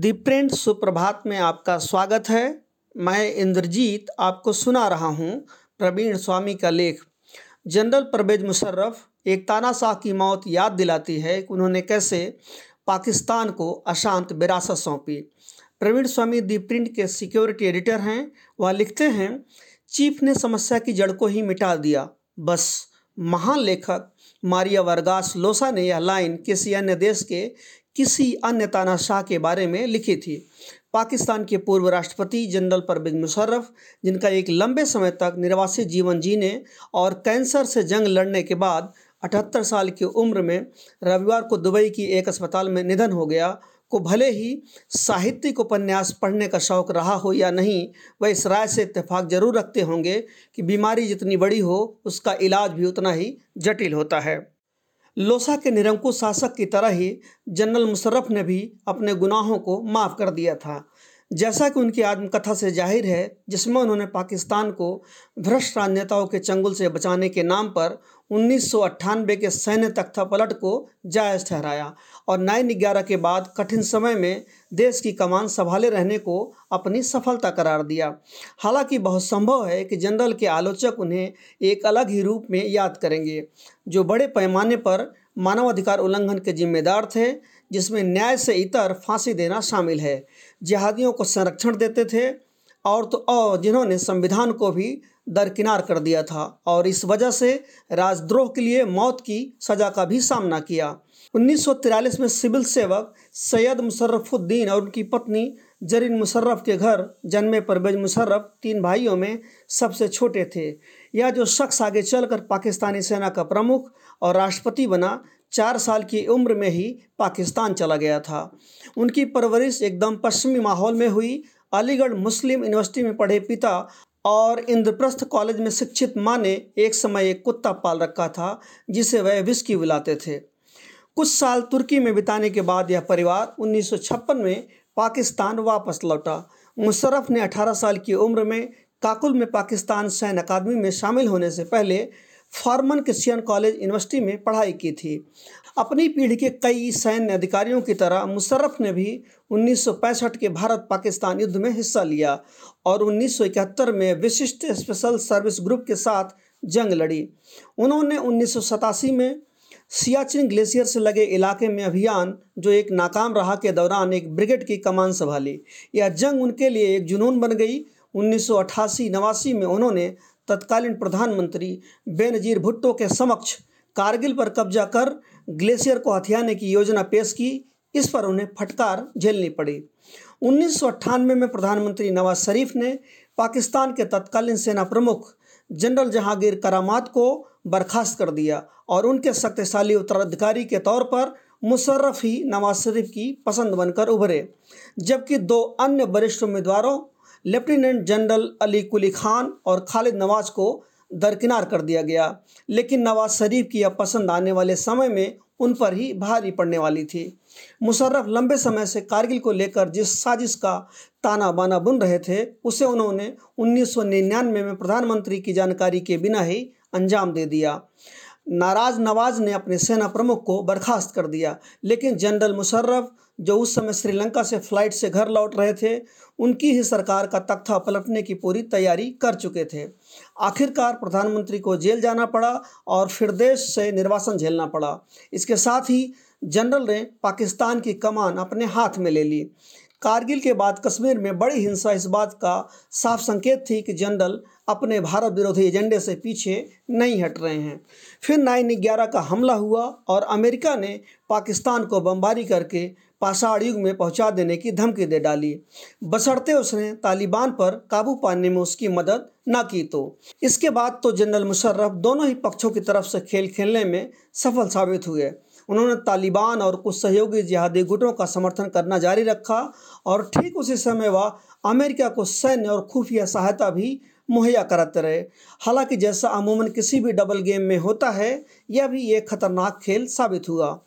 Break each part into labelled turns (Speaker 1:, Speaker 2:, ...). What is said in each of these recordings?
Speaker 1: दीप्रेंट सुप्रभात में आपका स्वागत है। मैं इंद्रजीत आपको सुना रहा हूँ प्रवीण स्वामी का लेख। जनरल परवेज मुशर्रफ, एक तानाशाह की मौत याद दिलाती है कि उन्होंने कैसे पाकिस्तान को अशांत विरासत सौंपी। प्रवीण स्वामी दी प्रिंट के सिक्योरिटी एडिटर हैं। वह लिखते हैं, चीफ ने समस्या की जड़ को ही मिटा दिया। बस, महान लेखक मारिया वर्गास लोसा ने यह लाइन किसी अन्य देश के किसी अन्य तानाशाह के बारे में लिखी थी। पाकिस्तान के पूर्व राष्ट्रपति जनरल परवेज मुशर्रफ, जिनका एक लंबे समय तक निर्वासित जीवन जीने और कैंसर से जंग लड़ने के बाद अठहत्तर साल की उम्र में रविवार को दुबई की एक अस्पताल में निधन हो गया को भले ही साहित्यिक उपन्यास पढ़ने का शौक़ रहा हो या नहीं, वह इस राय से इत्तेफाक ज़रूर रखते होंगे कि बीमारी जितनी बड़ी हो, उसका इलाज भी उतना ही जटिल होता है। लोसा के निरंकुश शासक की तरह ही जनरल मुशर्रफ ने भी अपने गुनाहों को माफ़ कर दिया था। जैसा कि उनकी आत्मकथा से ज़ाहिर है, जिसमें उन्होंने पाकिस्तान को भ्रष्ट राजनेताओं के चंगुल से बचाने के नाम पर उन्नीस सौ अट्ठानबे के सैन्य तख्ता पलट को जायज़ ठहराया और नाइन ग्यारह के बाद कठिन समय में देश की कमान संभाले रहने को अपनी सफलता करार दिया। हालाँकि बहुत संभव है कि जनरल के आलोचक उन्हें एक अलग ही रूप में याद करेंगे, जो बड़े पैमाने पर मानवाधिकार उल्लंघन के जिम्मेदार थे जिसमें न्याय से इतर फांसी देना शामिल है। जिहादियों को संरक्षण देते थे और तो और जिन्होंने संविधान को भी दरकिनार कर दिया था और इस वजह से राजद्रोह के लिए मौत की सज़ा का भी सामना किया। उन्नीस में सिविल सेवक सैयद मुशर्रफुद्दीन और उनकी पत्नी जरीन मुशर्रफ के घर जन्मे परवेज मुशर्रफ तीन भाइयों में सबसे छोटे थे। यह जो शख्स आगे चलकर पाकिस्तानी सेना का प्रमुख और राष्ट्रपति बना चार साल की उम्र में ही पाकिस्तान चला गया था। उनकी परवरिश एकदम पश्चिमी माहौल में हुई। अलीगढ़ मुस्लिम यूनिवर्सिटी में पढ़े पिता और इंद्रप्रस्थ कॉलेज में शिक्षित माँ ने एक समय एक कुत्ता पाल रखा था, जिसे वह विस्की बुलाते थे। कुछ साल तुर्की में बिताने के बाद यह परिवार उन्नीस सौ छप्पन में पाकिस्तान वापस लौटा। मुशर्रफ ने 18 साल की उम्र में काकुल में पाकिस्तान सैन्य अकादमी में शामिल होने से पहले फॉर्मन क्रिश्चियन कॉलेज यूनिवर्सिटी में पढ़ाई की थी। अपनी पीढ़ी के कई सैन्य अधिकारियों की तरह मुशर्रफ ने भी 1965 के भारत पाकिस्तान युद्ध में हिस्सा लिया और उन्नीस सौ इकहत्तर में विशिष्ट स्पेशल सर्विस ग्रुप के साथ जंग लड़ी। उन्होंने उन्नीस सौ सतासी में सियाचिन ग्लेशियर से लगे इलाके में अभियान, जो एक नाकाम रहा के दौरान एक ब्रिगेड की कमान संभाली। यह जंग उनके लिए एक जुनून बन गई। उन्नीस नवासी में उन्होंने तत्कालीन प्रधानमंत्री बेनजीर भुट्टो के समक्ष कारगिल पर कब्जा कर ग्लेशियर को हथियाने की योजना पेश की, इस पर उन्हें फटकार झेलनी पड़ी। उन्नीस सौ अट्ठानवे में प्रधानमंत्री नवाज़ शरीफ ने पाकिस्तान के तत्कालीन सेना प्रमुख जनरल जहांगीर करामात को बर्खास्त कर दिया और उनके शक्तिशाली उत्तराधिकारी के तौर पर मुशर्रफ ही नवाज़ शरीफ की पसंद बनकर उभरे, जबकि दो अन्य वरिष्ठ उम्मीदवारों लेफ्टिनेंट जनरल अली कुली खान और खालिद नवाज़ को दरकिनार कर दिया गया। लेकिन नवाज़ शरीफ की यह पसंद आने वाले समय में उन पर ही भारी पड़ने वाली थी। मुशर्रफ लंबे समय से कारगिल को लेकर जिस साजिश का ताना बाना बुन रहे थे, उसे उन्होंने उन्नीस सौ निन्यानवे में प्रधानमंत्री की जानकारी के बिना ही अंजाम दे दिया। नाराज़ नवाज़ ने अपने सेना प्रमुख को बर्खास्त कर दिया। लेकिन जनरल मुशर्रफ, जो उस समय श्रीलंका से फ़्लाइट से घर लौट रहे थे, उनकी ही सरकार का तख्ता पलटने की पूरी तैयारी कर चुके थे। आखिरकार प्रधानमंत्री को जेल जाना पड़ा और फिर देश से निर्वासन झेलना पड़ा। इसके साथ ही जनरल ने पाकिस्तान की कमान अपने हाथ में ले ली। कारगिल के बाद कश्मीर में बड़ी हिंसा। इस बात का साफ़ संकेत थी कि जनरल अपने भारत विरोधी एजेंडे से पीछे नहीं हट रहे हैं। फिर नाइन ग्यारह का हमला हुआ और अमेरिका ने पाकिस्तान को बमबारी करके पाषाण युग में पहुँचा देने की धमकी दे डाली। बसरते उसने तालिबान पर काबू पाने में उसकी मदद न की तो। इसके बाद तो जनरल मुशर्रफ दोनों ही पक्षों की तरफ़ से खेल खेलने में सफल साबित हुए। उन्होंने तालिबान और कुछ सहयोगी जिहादी गुटों का समर्थन करना जारी रखा और ठीक उसी समय वह अमेरिका को सैन्य और खुफिया सहायता भी मुहैया कराते रहे। हालाँकि जैसा अमूमन किसी भी डबल गेम में होता है, यह भी एक खतरनाक खेल साबित हुआ।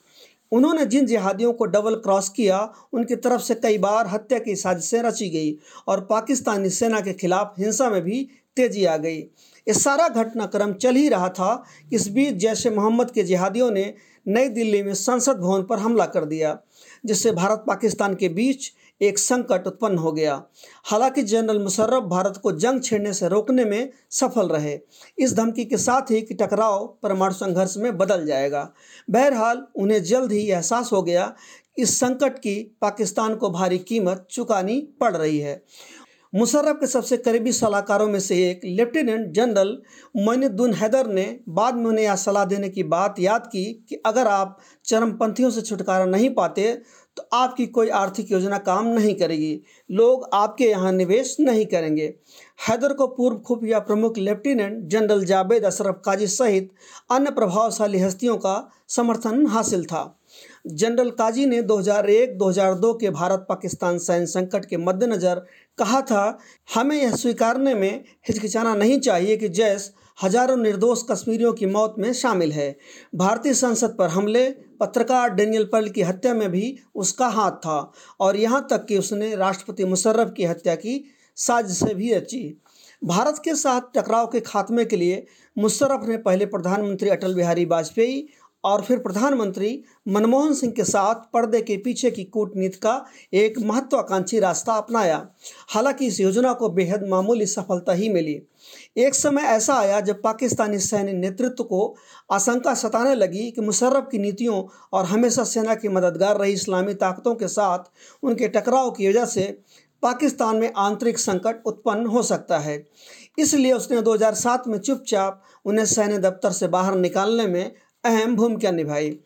Speaker 1: उन्होंने जिन जिहादियों को डबल क्रॉस किया, उनकी तरफ़ से कई बार हत्या की साजिशें रची गई और पाकिस्तानी सेना के खिलाफ हिंसा में भी तेज़ी आ गई। ये सारा घटनाक्रम चल ही रहा था। इस बीच जैश मोहम्मद के जिहादियों ने नई दिल्ली में संसद भवन पर हमला कर दिया, जिससे भारत पाकिस्तान के बीच एक संकट उत्पन्न हो गया। हालाँकि जनरल मुशर्रफ भारत को जंग छेड़ने से रोकने में सफल रहे। इस धमकी के साथ ही कि टकराव परमाणु संघर्ष में बदल जाएगा। बहरहाल, उन्हें जल्द ही एहसास हो गया इस संकट की पाकिस्तान को भारी कीमत चुकानी पड़ रही है। मुशर्रफ के सबसे करीबी सलाहकारों में से एक, लेफ्टिनेंट जनरल मोइनुद्दीन हैदर ने बाद में उन्हें यह सलाह देने की बात याद की कि अगर आप चरमपंथियों से छुटकारा नहीं पाते तो आपकी कोई आर्थिक योजना काम नहीं करेगी। लोग आपके यहाँ निवेश नहीं करेंगे। हैदर को पूर्व खुफिया प्रमुख लेफ्टिनेंट जनरल जावेद अशरफ काजी सहित अन्य प्रभावशाली हस्तियों का समर्थन हासिल था। जनरल काजी ने 2001-2002 के भारत पाकिस्तान सैन्य संकट के मद्देनज़र कहा था, हमें यह स्वीकारने में हिचकिचाना नहीं चाहिए कि जैस हज़ारों निर्दोष कश्मीरियों की मौत में शामिल है। भारतीय संसद पर हमले, पत्रकार डेनियल पर्ल की हत्या में भी उसका हाथ था, और यहाँ तक कि उसने राष्ट्रपति मुशर्रफ की हत्या की साजिशें भी रची। भारत के साथ टकराव के खात्मे के लिए मुशर्रफ ने पहले प्रधानमंत्री अटल बिहारी वाजपेयी और फिर प्रधानमंत्री मनमोहन सिंह के साथ पर्दे के पीछे की कूटनीति का एक महत्वाकांक्षी रास्ता अपनाया। हालाँकि इस योजना को बेहद मामूली सफलता ही मिली। एक समय ऐसा आया जब पाकिस्तानी सैन्य नेतृत्व को आशंका सताने लगी कि मुशर्रफ की नीतियों और हमेशा सेना की मददगार रही इस्लामी ताकतों के साथ उनके टकराव की वजह से पाकिस्तान में आंतरिक संकट उत्पन्न हो सकता है। इसलिए उसने 2007 में चुपचाप उन्हें सैन्य दफ्तर से बाहर निकालने में अहम भूमिका निभाई।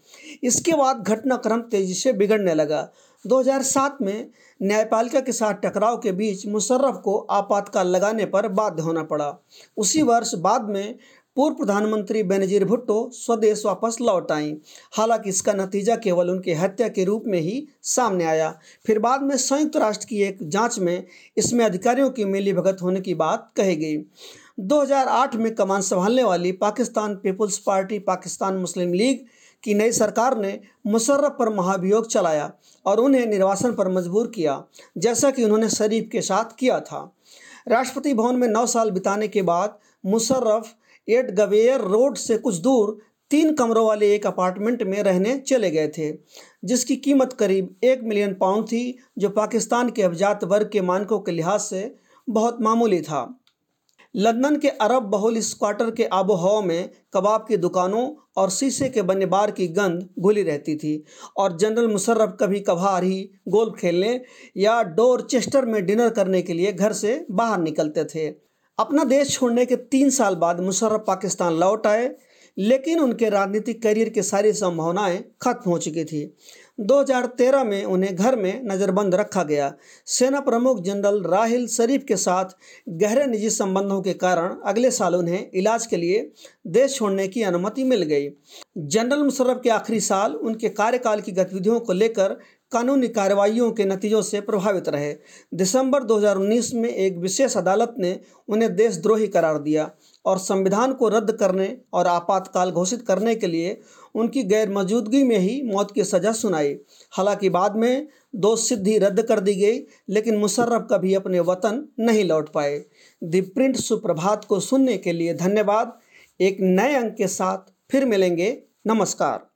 Speaker 1: इसके बाद घटनाक्रम तेज़ी से बिगड़ने लगा। 2007 में न्यायपालिका के साथ टकराव के बीच मुशर्रफ को आपातकाल लगाने पर बाध्य होना पड़ा। उसी वर्ष बाद में पूर्व प्रधानमंत्री बेनजीर भुट्टो स्वदेश वापस लौट आईं। हालाँकि इसका नतीजा केवल उनकी हत्या के रूप में ही सामने आया। फिर बाद में संयुक्त राष्ट्र की एक जाँच में इसमें अधिकारियों की मिली भगत होने की बात कही गई। 2008 में कमान संभालने वाली पाकिस्तान पीपुल्स पार्टी, पाकिस्तान मुस्लिम लीग की नई सरकार ने मुशर्रफ पर महाभियोग चलाया और उन्हें निर्वासन पर मजबूर किया, जैसा कि उन्होंने शरीफ के साथ किया था। राष्ट्रपति भवन में नौ साल बिताने के बाद मुशर्रफ एट गवेयर रोड से कुछ दूर तीन कमरों वाले एक अपार्टमेंट में रहने चले गए थे, जिसकी कीमत करीब एक मिलियन पाउंड थी, जो पाकिस्तान के अभिजात वर्ग के मानकों के लिहाज से बहुत मामूली था। लंदन के अरब बहुल इस क्वार्टर के आबो हवा में कबाब की दुकानों और शीशे के बने बार की गंद घुली रहती थी और जनरल मुशर्रफ कभी कभार ही गोल्फ खेलने या डोरचेस्टर में डिनर करने के लिए घर से बाहर निकलते थे। अपना देश छोड़ने के तीन साल बाद मुशर्रफ पाकिस्तान लौट आए। लेकिन उनके राजनीतिक करियर की सारी संभावनाएँ खत्म हो चुकी थी। 2013 में उन्हें घर में नज़रबंद रखा गया। सेना प्रमुख जनरल राहिल शरीफ के साथ गहरे निजी संबंधों के कारण अगले साल उन्हें इलाज के लिए देश छोड़ने की अनुमति मिल गई। जनरल मुशर्रफ के आखिरी साल उनके कार्यकाल की गतिविधियों को लेकर कानूनी कार्रवाइयों के नतीजों से प्रभावित रहे। दिसंबर 2019 में एक विशेष अदालत ने उन्हें देशद्रोही करार दिया। और संविधान को रद्द करने और आपातकाल घोषित करने के लिए उनकी गैर मौजूदगी में ही मौत की सज़ा सुनाई। हालाँकि बाद में दो सिद्धि रद्द कर दी गई, लेकिन मुशर्रफ कभी अपने वतन नहीं लौट पाए। द प्रिंट सुप्रभात को सुनने के लिए धन्यवाद। एक नए अंक के साथ फिर मिलेंगे। नमस्कार।